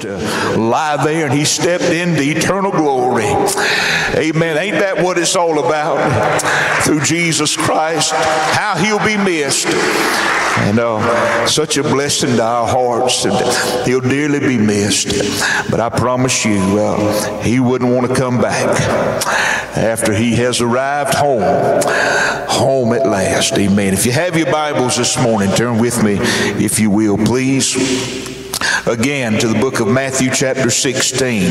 to lie there and he stepped into eternal glory. Amen. Ain't that what it's all about? Through Jesus Christ, how he'll be missed. And uh, such a blessing to our hearts. He'll dearly be missed. But I promise you, uh, he wouldn't want to come back after he has arrived home. Home at last. Amen. If you have your Bibles this morning, turn with me, if you will, please again to the book of Matthew, chapter 16.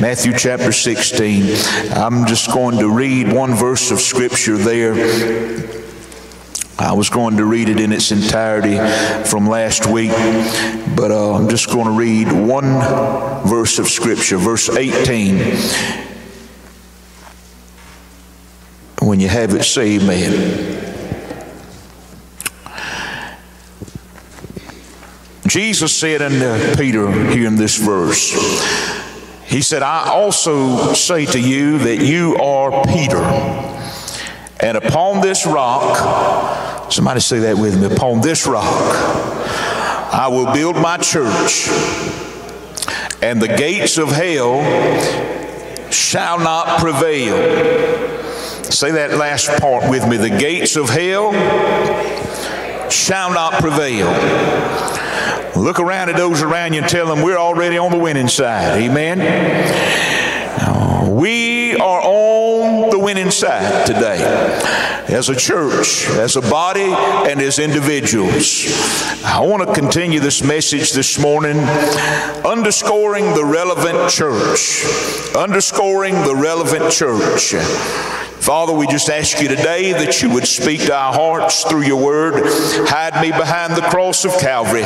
Matthew, chapter 16. I'm just going to read one verse of scripture there. I was going to read it in its entirety from last week, but uh, I'm just going to read one verse of Scripture, verse 18. When you have it, say amen. Jesus said unto Peter here in this verse, He said, I also say to you that you are Peter, and upon this rock, somebody say that with me, upon this rock, I will build my church, and the gates of hell shall not prevail. Say that last part with me. The gates of hell shall not prevail. Look around at those around you and tell them we're already on the winning side. Amen. We are on the winning side today as a church, as a body, and as individuals. I want to continue this message this morning underscoring the relevant church. Underscoring the relevant church. Father, we just ask you today that you would speak to our hearts through your word. Hide me behind the cross of Calvary.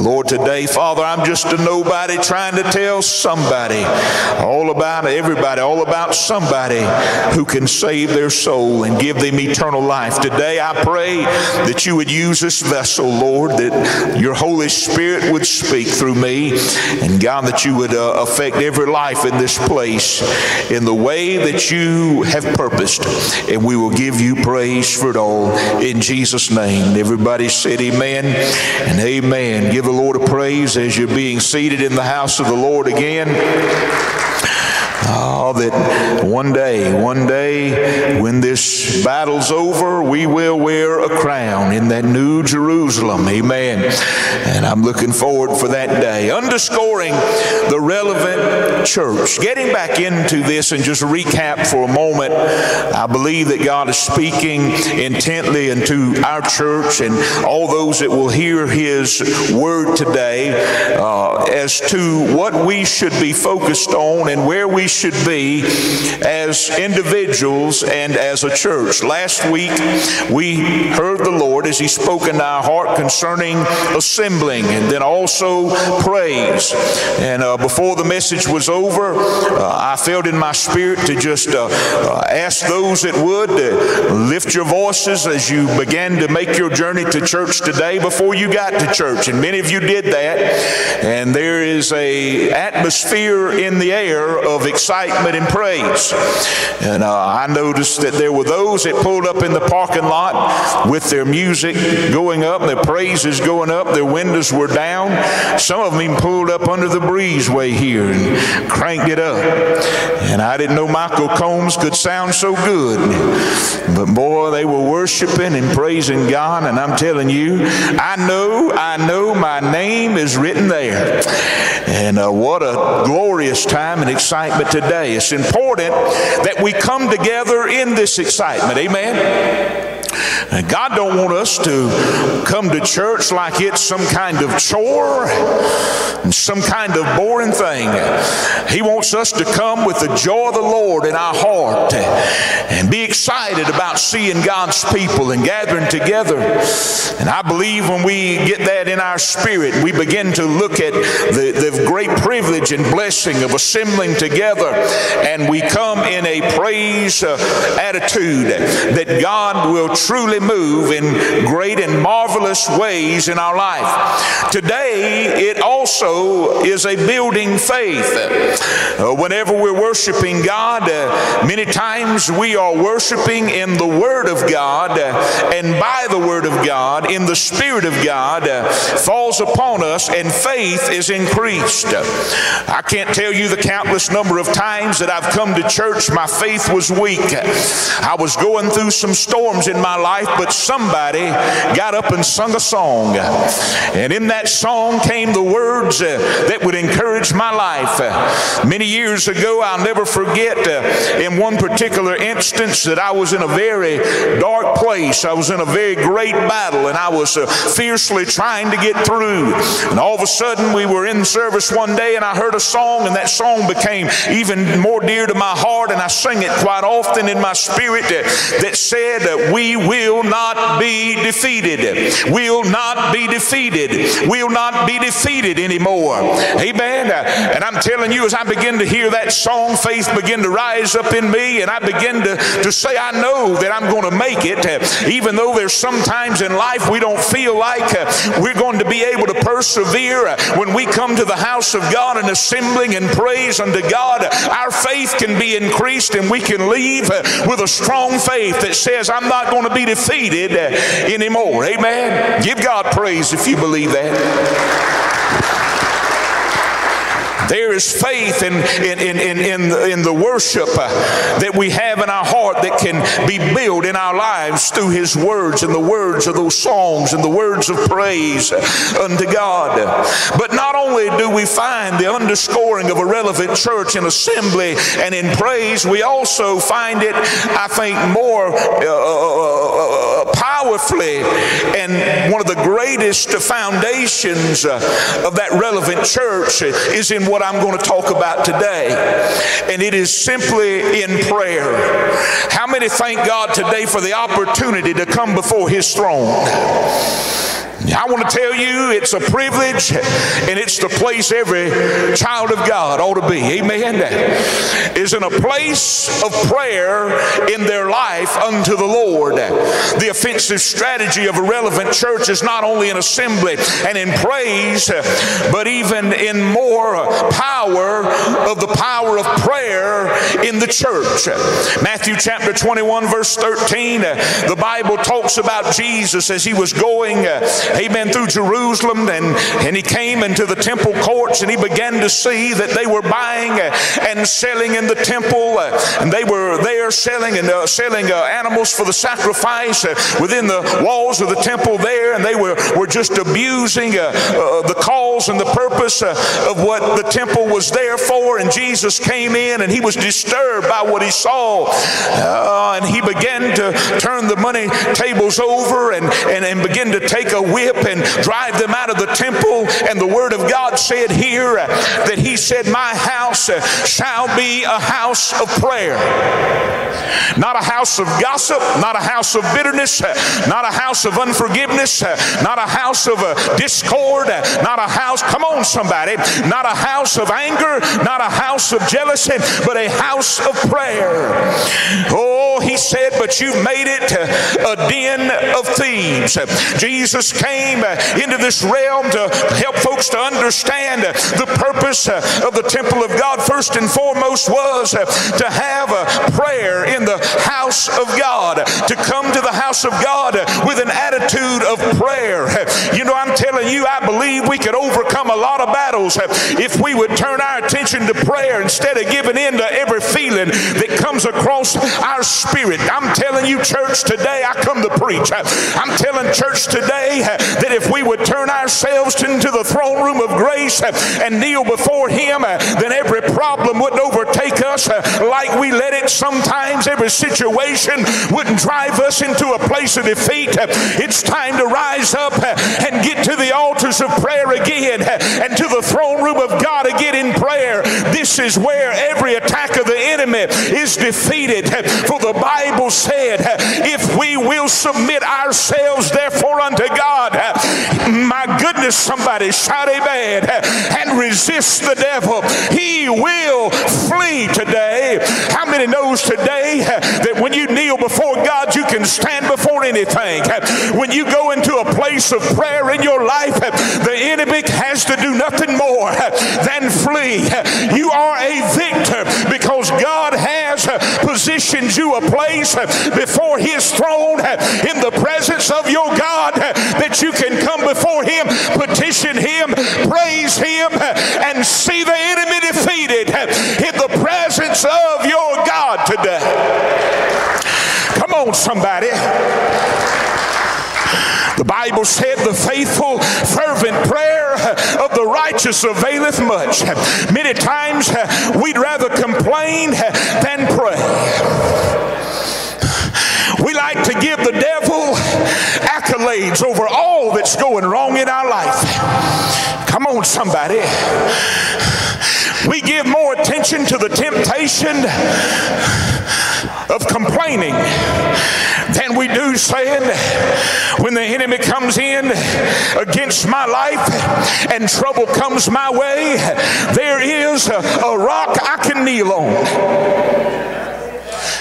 Lord, today, Father, I'm just a nobody trying to tell somebody all about everybody, all about somebody who can save their soul and give them eternal life. Today, I pray that you would use this vessel, Lord, that your Holy Spirit would speak through me, and God, that you would uh, affect every life in this place in the way that you have purposed purposed. And we will give you praise for it all in Jesus' name. Everybody said amen and amen. Give the Lord a praise as you're being seated in the house of the Lord again. Oh, that one day, one day, when this battle's over, we will wear a crown in that new Jerusalem. Amen. And I'm looking forward for that day. Underscoring the relevant church. Getting back into this and just recap for a moment, I believe that God is speaking intently into our church and all those that will hear His word today uh, as to what we should be focused on and where we should be as individuals and as a church. Last week, we heard the Lord as He spoke in our heart concerning assembling and then also praise. And uh, before the message was over, uh, I felt in my spirit to just uh, uh ask those that would to lift your voices as you began to make your journey to church today before you got to church. And many of you did that. And there is a atmosphere in the air of excitement and praise. And uh, I noticed that there were those that pulled up in the parking lot with their music going up, their praises going up, their windows were down. Some of them pulled up under the breezeway here and cranked it up. And I didn't know Michael Combs could sound so good. But boy, they were worshiping and praising God. And I'm telling you, I know, I know my name is written there. And uh, what a glorious time and excitement today. It's important that we come together in this excitement. Amen. And God don't want us to come to church like it's some kind of chore and some kind of boring thing. He wants us to come with the joy of the Lord in our heart and be excited about seeing God's people and gathering together. And I believe when we get that in our spirit, we begin to look at the, the great privilege and blessing of assembling together and we come in a praise uh, attitude that God will truly move in great and marvelous ways in our life. Today, it also is a building faith. Uh, whenever we're worshiping God, uh, many times we are worshiping in the Word of God uh, and by the Word of God, in the Spirit of God, uh, falls upon us and faith is increased. I can't tell you the countless number of times that I've come to church, my faith was weak. I was going through some storms in my life, but somebody got up and sung a song. And in that song came the words uh, that would encourage my life. Uh, many years ago, I'll never forget uh, in one particular instance that I was in a very dark place. I was in a very great battle and I was uh, fiercely trying to get through. And all of a sudden, we were in service one day and I heard a song, and that song became even more dear to my heart, and I sing it quite often in my spirit uh, that said, We will not be defeated. We'll not be defeated. We'll not be defeated anymore. Amen. And I'm telling you, as I begin to hear that song, faith begin to rise up in me, and I begin to, to say, I know that I'm going to make it, even though there's sometimes in life we don't feel like uh, we're going to be able to persevere. When we come to the house of God and assembling and praise unto God, our faith can be increased and we can leave uh, with a strong faith that says, I'm not going to be defeated anymore. Amen. Give God praise if you believe that. There is faith in, in, in, in, in, the, in the worship uh, that we have in our heart that can be built in our lives through His words and the words of those songs and the words of praise unto God. But not only do we find the underscoring of a relevant church in assembly and in praise, we also find it, I think, more. Uh, uh, uh powerfully and one of the greatest foundations uh, of that relevant church is in what I'm going to talk about today. And it is simply in prayer. How many thank God today for the opportunity to come before His throne? I want to tell you it's a privilege and it's the place every child of God ought to be. Amen. Is in a place of prayer in their life unto the Lord. The offensive strategy of a relevant church is not only in assembly and in praise, but even in more power of the power of prayer in the church. Matthew chapter 21, verse 13, the Bible talks about Jesus as he was going amen, through Jerusalem and, and he came into the temple courts and he began to see that they were buying and selling in the temple uh, and they were there selling and uh, selling uh, animals for the sacrifice within the walls of the temple there and they were, were just abusing the cause and the purpose of what the temple was there for and Jesus came in and he was disturbed by what he saw uh, and he began to turn the money tables over and, and, and begin to take a whip and drive them out of the temple. And the word of God said here that he said, My house shall be a house of prayer. Not a house of gossip, not a house of bitterness, not a house of unforgiveness, not a house of uh, discord, not a house, come on, somebody, not a house of anger, not a house of jealousy, but a house of prayer. Oh, he said, but you've made it a den of thieves. Jesus came came into this realm to help folks to understand the purpose of the temple of God, first and foremost, was to have a prayer in the house of God, to come to the house of God with an attitude of prayer. You know, I'm telling you, I believe we could overcome a lot of battles if we would turn our attention to prayer instead of giving in to every feeling that comes across our spirit. I'm telling you, church, today I come to preach. I'm telling church today that if we would turn ourselves into the throne room of grace and kneel before Him, then every problem wouldn't overtake us like we let it sometimes. Every situation wouldn't drive us into a place of defeat. It's time to rise up and get to the altars of prayer again and to the throne room of God again in prayer. This is where every attack of the enemy is defeated. For the Bible said, if we will submit ourselves therefore unto God, my goodness, somebody shout amen and resist the devil. He will flee today. How many knows today that when you kneel before God, you can stand before anything. When you go into a place of prayer in your life, the enemy has to do nothing more than flee. You are a victor because God has positioned you a place before his throne in the presence of your God that you can come before him, petition him, praise him, and see the enemy defeated in the presence of your God today. Come on, somebody. The Bible said the faithful, fervent prayer of the righteous availeth much. Many times we'd rather complain than pray. We like to give the devil accolades over all that's going wrong in our life. Come on, somebody. We give more attention to the temptation of complaining than we do saying, when the enemy comes in against my life and trouble comes my way, there is a, a rock I can kneel on.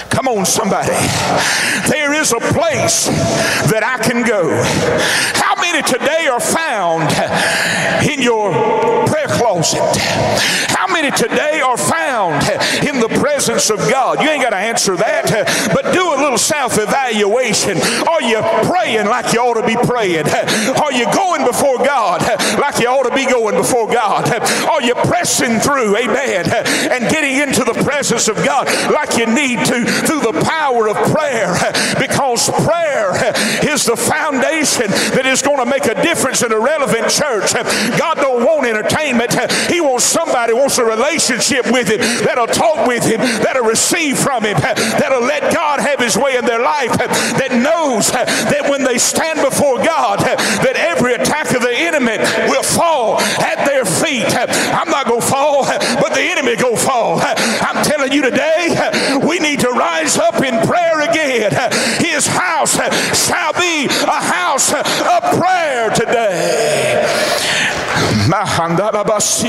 Come on, somebody. There is a place that I can go. How many today are found in your prayer closet? How many today are found in the presence of God? You ain't got to answer that, but do a little self evaluation. Are you praying like you ought to be praying? Are you going before God like you ought to be going before God? Are you pressing through, amen, and getting into the presence of God like you need to through the power of prayer? Because prayer is the foundation that is going to make a difference in a relevant church. God don't want entertainment. He wants somebody wants a relationship with him that'll talk with him, that'll receive from him, that'll let God have his way in their life, that knows that when they stand before God, that every attack of the enemy will fall at their feet. I'm not to fall, but the enemy go fall. I'm telling you today, we need to rise up in prayer again. His house shall be a house of prayer today.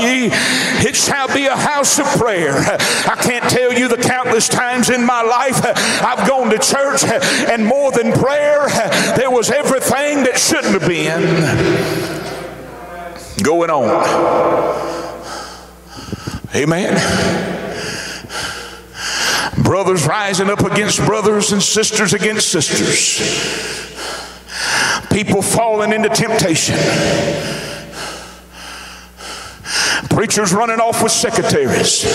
It shall be a house of prayer. I can't tell you the countless times in my life I've gone to church and more than prayer, there was everything that shouldn't have been going on. Amen. Brothers rising up against brothers and sisters against sisters. People falling into temptation Preachers running off with secretaries.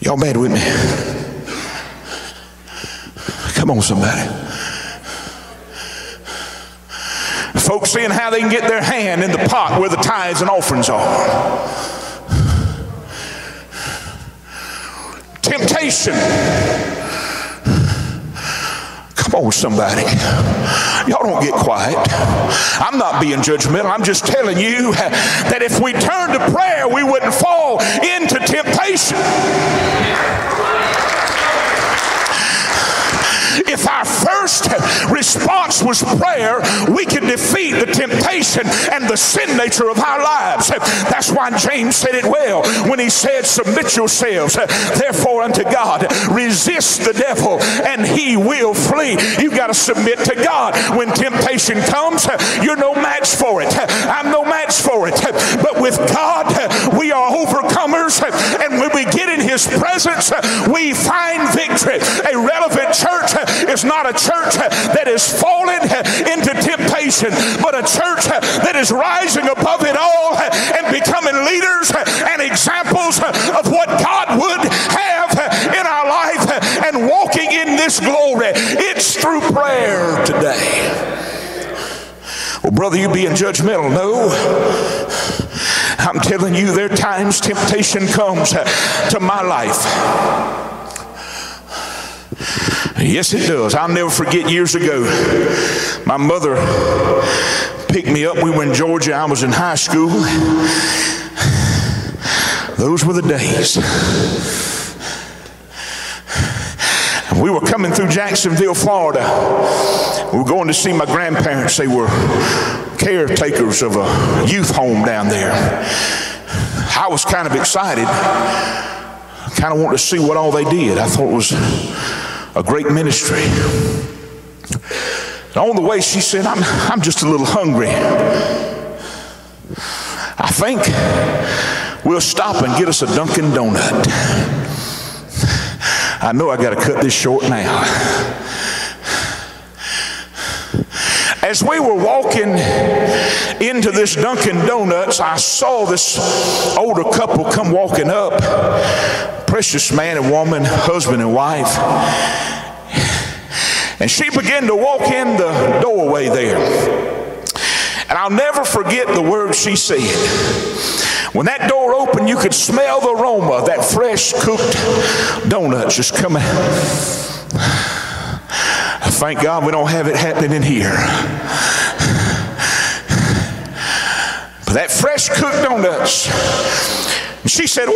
Y'all mad with me? Come on, somebody. Folks seeing how they can get their hand in the pot where the tithes and offerings are. Temptation On, somebody. Y'all don't get quiet. I'm not being judgmental. I'm just telling you that if we turn to prayer, we wouldn't fall into temptation. If our first response was prayer, we can defeat the temptation and the sin nature of our lives. That's why James said it well when he said, Submit yourselves, therefore, unto God. Resist the devil, and he will flee. You've got to submit to God. When temptation comes, you're no match for it. I'm no match for it. But with God, we are overcomers, and when we get in his presence, we find victory. A relevant church is not a church that is falling into temptation, but a church that is rising above it all and becoming leaders and examples of what God would have in our life and walking in this glory. It's through prayer today. Well, brother, you being judgmental? No. I'm telling you, there are times temptation comes to my life. Yes, it does. I'll never forget years ago, my mother picked me up. We were in Georgia. I was in high school. Those were the days. We were coming through Jacksonville, Florida. We were going to see my grandparents. They were caretakers of a youth home down there. I was kind of excited. Kind of wanted to see what all they did. I thought it was a great ministry. And on the way, she said, I'm, I'm just a little hungry. I think we'll stop and get us a Dunkin' Donut. I know I got to cut this short now. As we were walking into this Dunkin' Donuts, I saw this older couple come walking up. Precious man and woman, husband and wife. And she began to walk in the doorway there. And I'll never forget the words she said. When that door opened, you could smell the aroma, of that fresh cooked donuts just coming. Thank God we don't have it happening in here. But that fresh cooked donuts. She said, Ooh.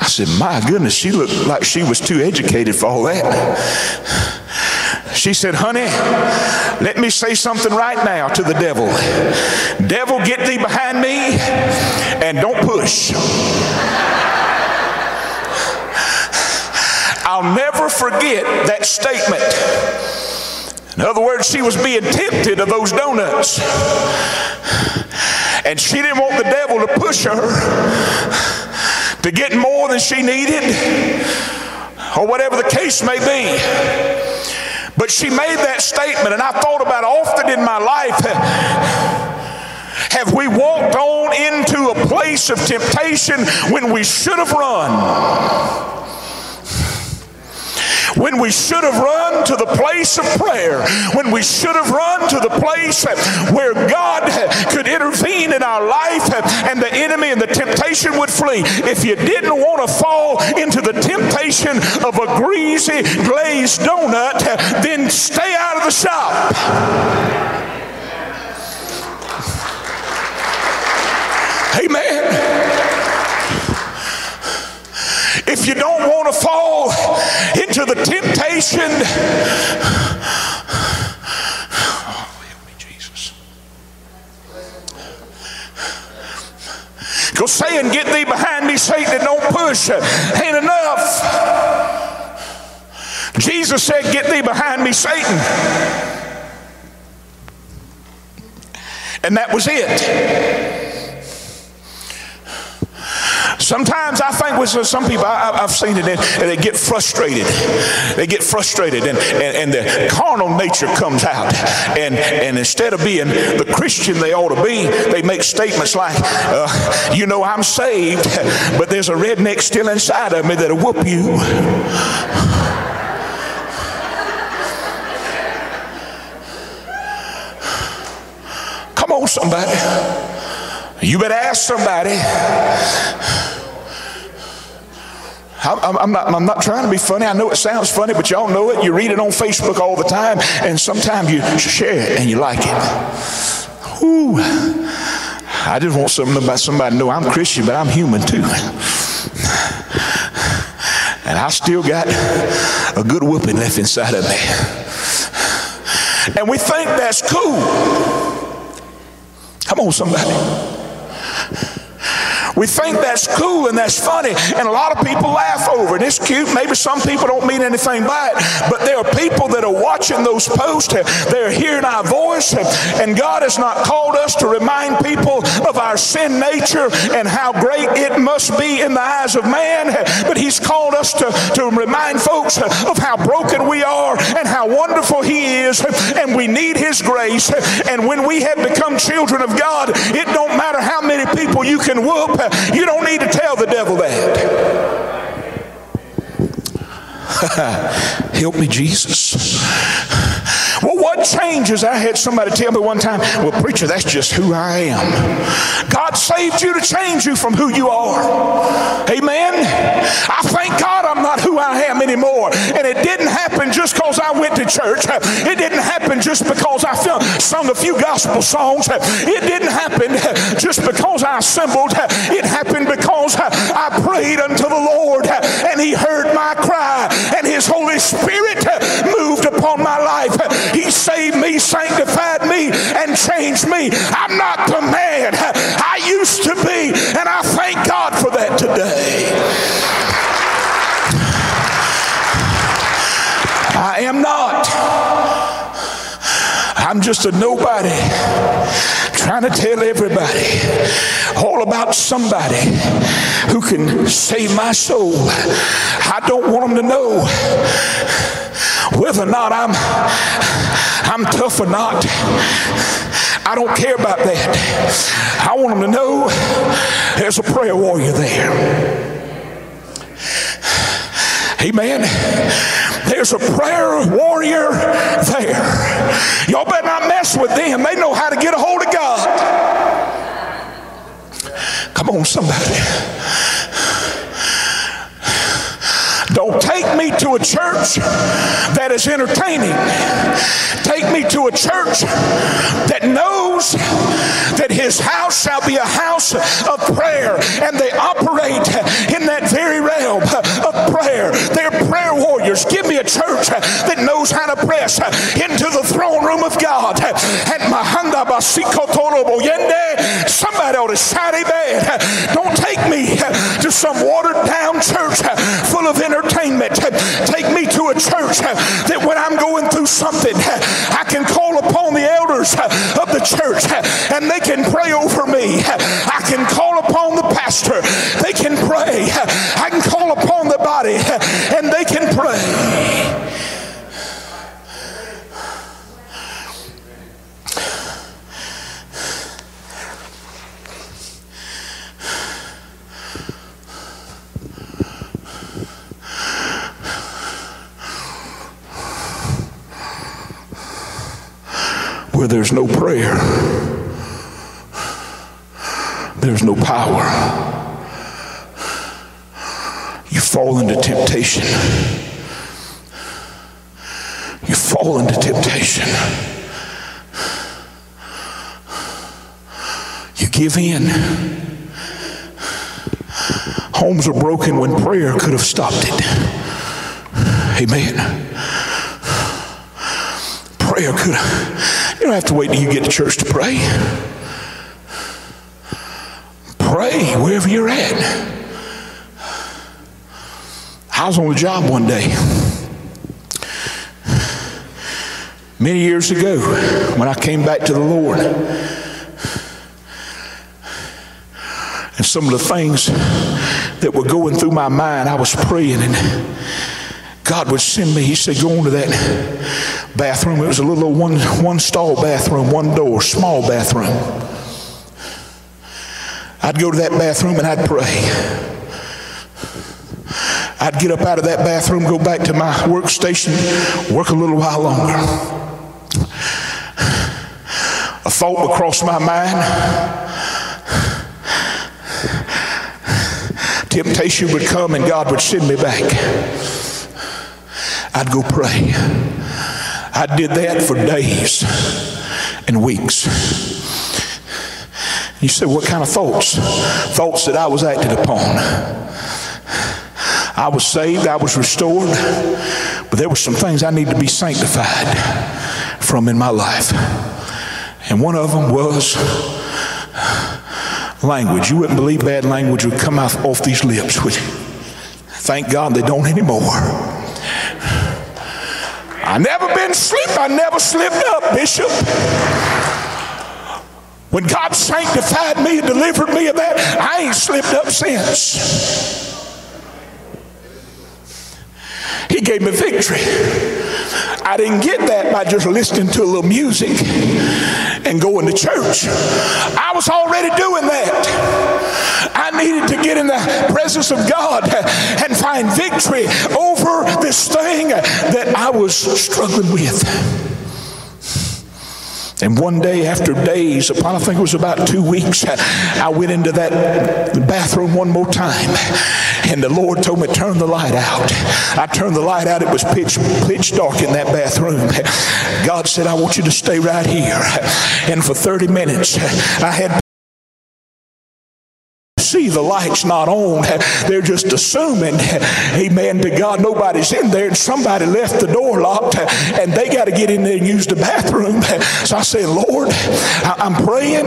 I said, my goodness, she looked like she was too educated for all that. She said, honey, let me say something right now to the devil. Devil, get thee behind me and don't push. I'll never forget that statement. In other words, she was being tempted of those donuts. And she didn't want the devil to push her to get more than she needed, or whatever the case may be. But she made that statement, and I thought about often in my life. Have we walked on into a place of temptation when we should have run? When we should have run to the place of prayer, when we should have run to the place where God could intervene in our life and the enemy and the temptation would flee. If you didn't want to fall into the temptation of a greasy glazed donut, then stay out of the shop. Amen. If you don't want to fall into the temptation, oh, help me, Jesus. Go saying, Get thee behind me, Satan, and don't push. Ain't enough. Jesus said, Get thee behind me, Satan. And that was it. Sometimes I think with some people, I, have seen it, and they get frustrated. They get frustrated, and, and, and the carnal nature comes out. And, and instead of being the Christian they ought to be, they make statements like, uh, You know, I'm saved, but there's a redneck still inside of me that'll whoop you. Come on, somebody. You better ask somebody. I'm, I'm, not, I'm not trying to be funny. I know it sounds funny, but y'all know it. You read it on Facebook all the time, and sometimes you share it and you like it. Ooh. I just want something about somebody to know I'm Christian, but I'm human too. And I still got a good whooping left inside of me. And we think that's cool. Come on, somebody. We think that's cool and that's funny, and a lot of people laugh over it. It's cute. Maybe some people don't mean anything by it, but there are people that are watching those posts. They're hearing our voice, and God has not called us to remind people of our sin nature and how great it must be in the eyes of man, but He's called us to, to remind folks of how broken we are and how wonderful He is, and we need His grace. And when we have become children of God, it don't matter how many people you can whoop, you don't need to tell the devil that. Help me, Jesus. What changes? I had somebody tell me one time, well, preacher, that's just who I am. God saved you to change you from who you are. Amen. I thank God I'm not who I am anymore. And it didn't happen just because I went to church. It didn't happen just because I sung a few gospel songs. It didn't happen just because I assembled. It happened because I prayed unto the Lord and He heard my cry and His Holy Spirit moved upon my life. He saved me, sanctified me, and changed me. I'm not the man I used to be, and I thank God for that today. I am not. I'm just a nobody trying to tell everybody all about somebody who can save my soul. I don't want them to know whether or not I'm I'm tough or not. I don't care about that. I want them to know there's a prayer warrior there. Amen. There's a prayer warrior there. Y'all better not mess with them. They know how to get a hold of God. Come on, somebody. Don't take me to a church that is entertaining. Take me to a church that knows that his house shall be a house of prayer, and they operate in that very realm of prayer. They're prayer warriors. Give me a church that knows how to press into the throne room of God. Somebody ought to shout amen. Don't take me to some watered down church full of entertainment. Take me to a church uh, that when I'm going through something, uh, I can call upon the elders uh, of the church and they can pray over me. I can call upon the pastor. They can pray. I can call upon the body and they can pray. Where there's no prayer, there's no power. You fall into temptation. You fall into temptation. You give in. Homes are broken when prayer could have stopped it. Amen. Prayer could have don't have to wait till you get to church to pray. Pray wherever you're at. I was on the job one day. Many years ago, when I came back to the Lord, and some of the things that were going through my mind, I was praying, and God would send me. He said, Go into that bathroom. It was a little one, one stall bathroom, one door, small bathroom. I'd go to that bathroom and I'd pray. I'd get up out of that bathroom, go back to my workstation, work a little while longer. A thought would cross my mind. Temptation would come and God would send me back. I'd go pray. I did that for days and weeks. You say, what kind of thoughts? Thoughts that I was acted upon. I was saved, I was restored, but there were some things I needed to be sanctified from in my life. And one of them was language. You wouldn't believe bad language would come out off these lips? Thank God they don't anymore. I never been asleep. I never slipped up, Bishop. When God sanctified me and delivered me of that, I ain't slipped up since. He gave me victory. I didn't get that by just listening to a little music and going to church. I was already doing that. I needed to get in the presence of God and find victory over this thing that I was struggling with. And one day, after days, upon I think it was about two weeks, I went into that bathroom one more time. And the Lord told me, turn the light out. I turned the light out. It was pitch, pitch dark in that bathroom. God said, I want you to stay right here. And for 30 minutes, I had see the light's not on. They're just assuming, amen, to God, nobody's in there and somebody left the door locked and they got to get in there and use the bathroom. So I said, Lord, I'm praying,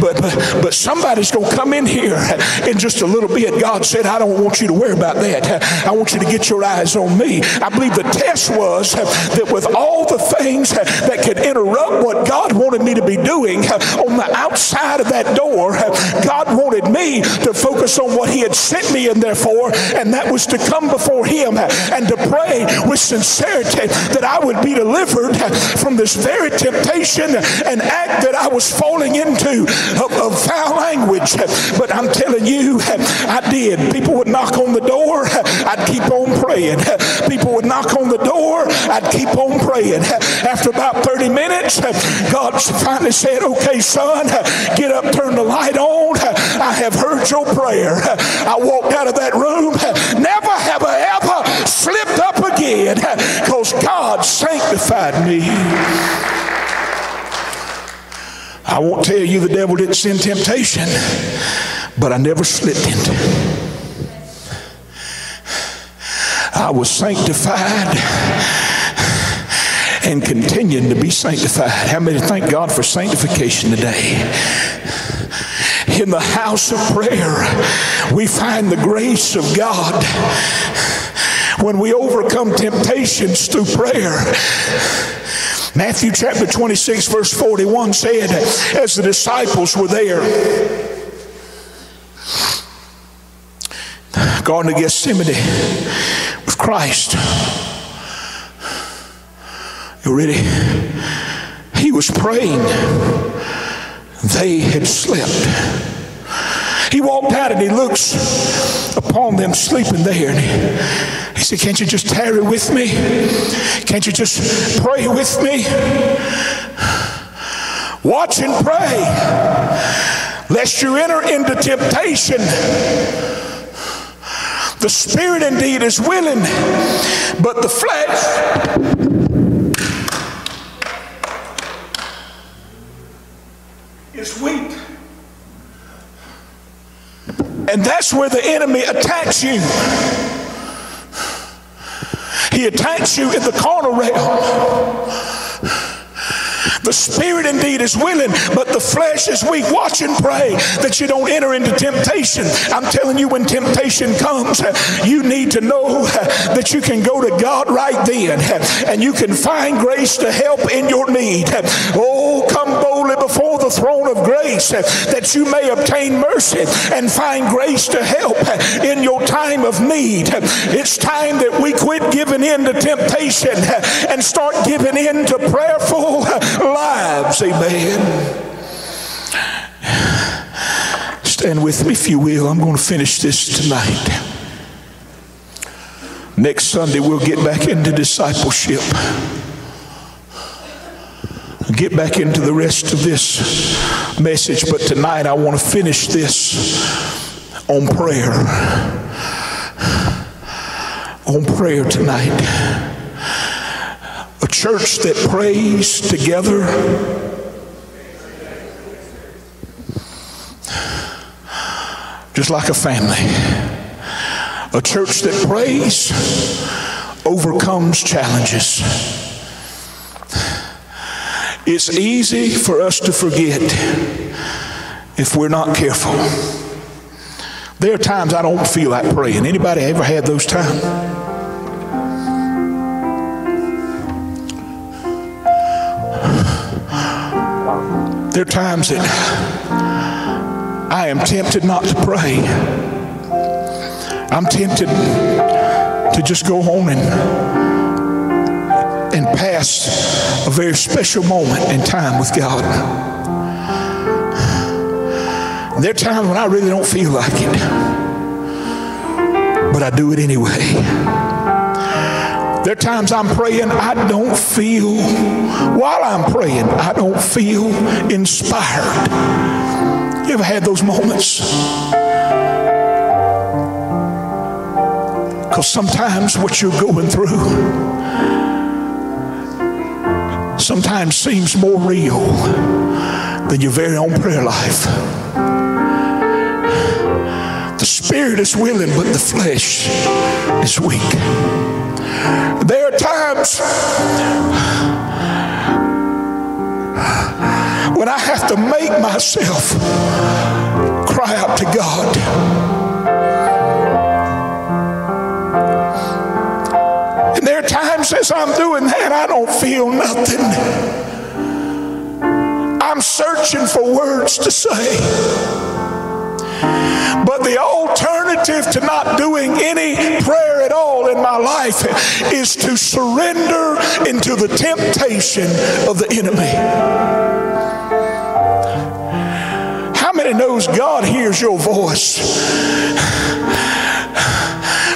but, but, somebody's going to come in here in just a little bit. God said, I don't want you to worry about that. I want you to get your eyes on me. I believe the test was that with all the things that could interrupt what God wanted me to be doing on the outside of that door, God wanted me to focus on what He had sent me in there for, and that was to come before Him and to pray with sincerity that I would be delivered from this very temptation and act that I was falling into of, of foul language. But I'm telling you, I did. People would knock on the door, I'd keep on praying. People would knock on the door, I'd keep on praying. After about 30 minutes, God finally said, Okay, son, get up, turn the light on. I have heard your prayer. I walked out of that room. Never have I ever slipped up again because God sanctified me. I won't tell you the devil didn't send temptation, but I never slipped into it. I was sanctified and continuing to be sanctified. How many thank God for sanctification today? In the house of prayer, we find the grace of God when we overcome temptations through prayer. Matthew chapter 26, verse 41 said, as the disciples were there, Garden of Gethsemane with Christ. You ready? He was praying. They had slept. He walked out and he looks upon them sleeping there. And he, said, Can't you just tarry with me? Can't you just pray with me? Watch and pray, lest you enter into temptation. The spirit indeed is willing, but the flesh is weak. And that's where the enemy attacks you. He attacks you in the carnal realm. The spirit indeed is willing, but the flesh is weak. Watch and pray that you don't enter into temptation. I'm telling you, when temptation comes, you need to know that you can go to God right then and you can find grace to help in your need. Oh, come the throne of grace uh, that you may obtain mercy and find grace to help uh, in your time of need. It's time that we quit giving in to temptation uh, and start giving in to prayerful lives. Amen. Stand with me if you will. I'm going to finish this tonight. Next Sunday, we'll get back into discipleship. Get back into the rest of this message, but tonight I want to finish this on prayer. On prayer tonight A church that prays together. Just like a family. A church that prays overcomes challenges. It's easy for us to forget if we're not careful. There are times I don't feel like praying. Anybody ever had those times? There are times that I am tempted not to pray. I'm tempted to just go home and and pass a very special moment in time with God. There are times when I really don't feel like it, but I do it anyway. There are times I'm praying, I don't feel, while I'm praying, I don't feel inspired. You ever had those moments? Because sometimes what you're going through sometimes seems more real than your very own prayer life. The spirit is willing, but the flesh is weak. There are times when I have to make myself cry out to God. As I'm doing that, I don't feel nothing. I'm searching for words to say. But the alternative to not doing any prayer at all in my life is to surrender into the temptation of the enemy. How many knows God hears your voice?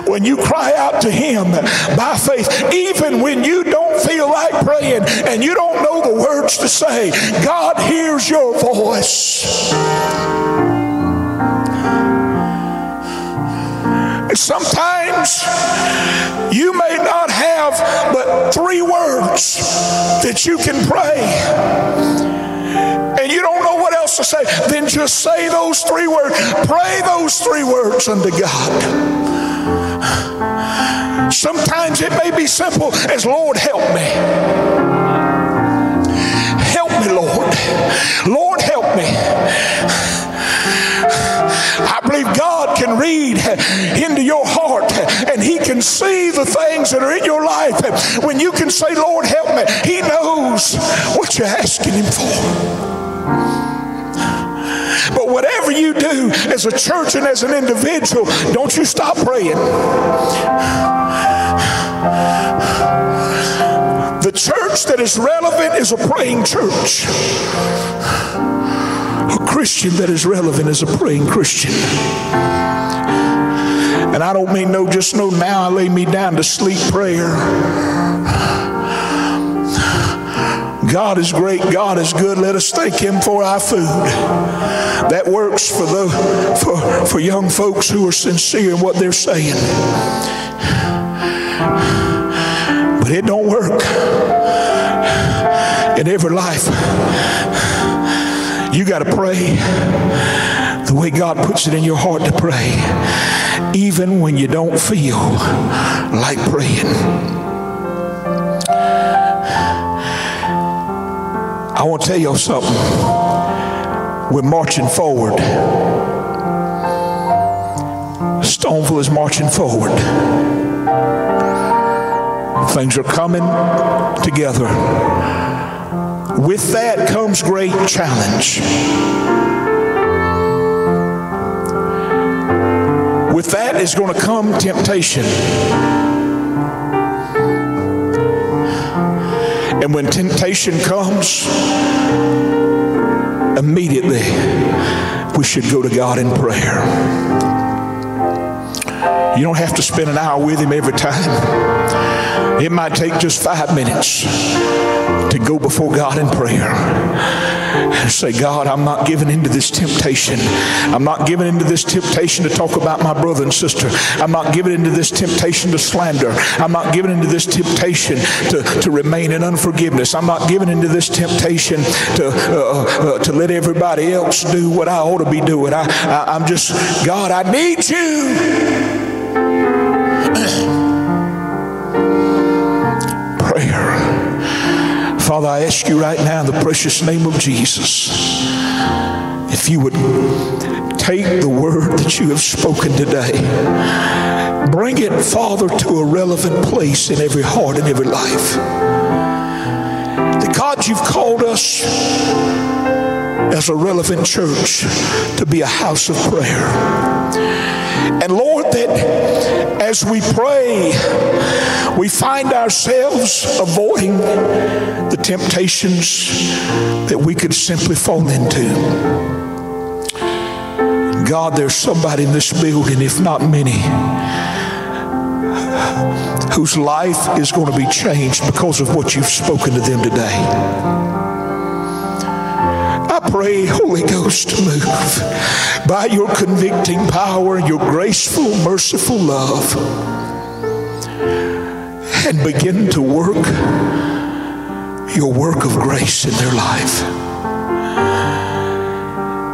When you cry out to Him by faith, even when you don't feel like praying and you don't know the words to say, God hears your voice. Sometimes you may not have but three words that you can pray. And you don't know what else to say. Then just say those three words. Pray those three words unto God. Sometimes it may be simple as Lord help me. Help me, Lord. Lord help me. I believe God can read into your heart and He can see the things that are in your life. When you can say, Lord, help me, He knows what you're asking Him for. But whatever you do as a church and as an individual, don't you stop praying. The church that is relevant is a praying church. A Christian that is relevant is a praying Christian. And I don't mean no, just no, now I lay me down to sleep prayer. God is great. God is good. Let us thank Him for our food. That works for the for, for young folks who are sincere in what they're saying. But it don't work in every life. You got to pray the way God puts it in your heart to pray, even when you don't feel like praying. I want to tell you something. We're marching forward. Stoneville is marching forward. Things are coming together. With that comes great challenge. With that is going to come temptation. And when temptation comes, immediately we should go to God in prayer. You don't have to spend an hour with Him every time. It might take just five minutes to go before God in prayer and say, God, I'm not giving into this temptation. I'm not giving into this temptation to talk about my brother and sister. I'm not giving into this temptation to slander. I'm not giving into this temptation to, to remain in unforgiveness. I'm not giving into this temptation to, uh, uh, to let everybody else do what I ought to be doing. I, I, I'm just, God, I need you. Father, I ask you right now in the precious name of Jesus, if you would take the word that you have spoken today, bring it, Father, to a relevant place in every heart and every life. That God, you've called us as a relevant church to be a house of prayer. And Lord, that as we pray, we find ourselves avoiding the temptations that we could simply fall into. God, there's somebody in this building, if not many, whose life is going to be changed because of what you've spoken to them today. Pray, Holy Ghost, move by your convicting power your graceful, merciful love and begin to work your work of grace in their life.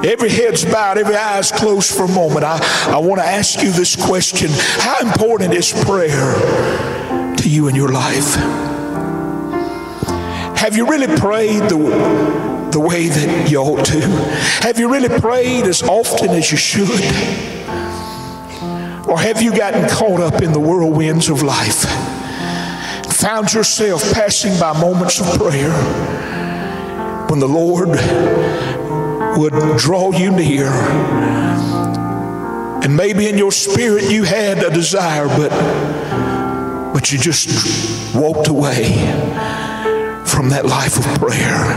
Every head's bowed, every eye's closed for a moment. I, I want to ask you this question How important is prayer to you in your life? Have you really prayed the, the way that you ought to? Have you really prayed as often as you should? Or have you gotten caught up in the whirlwinds of life? Found yourself passing by moments of prayer when the Lord would draw you near. And maybe in your spirit you had a desire, but, but you just walked away from that life of prayer.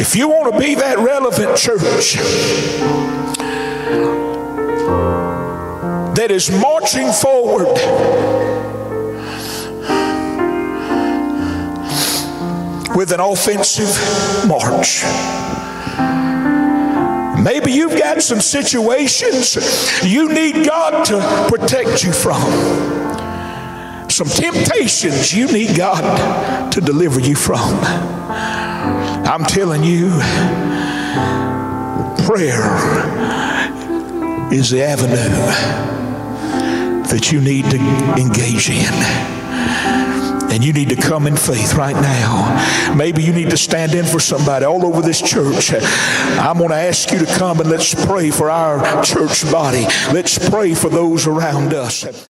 If you want to be that relevant church that is marching forward, with an offensive march. Maybe you've got some situations you need God to protect you from. Some temptations you need God to deliver you from. I'm telling you, prayer is the avenue that you need to engage in. And you need to come in faith right now. Maybe you need to stand in for somebody all over this church. I'm going to ask you to come and let's pray for our church body. Let's pray for those around us.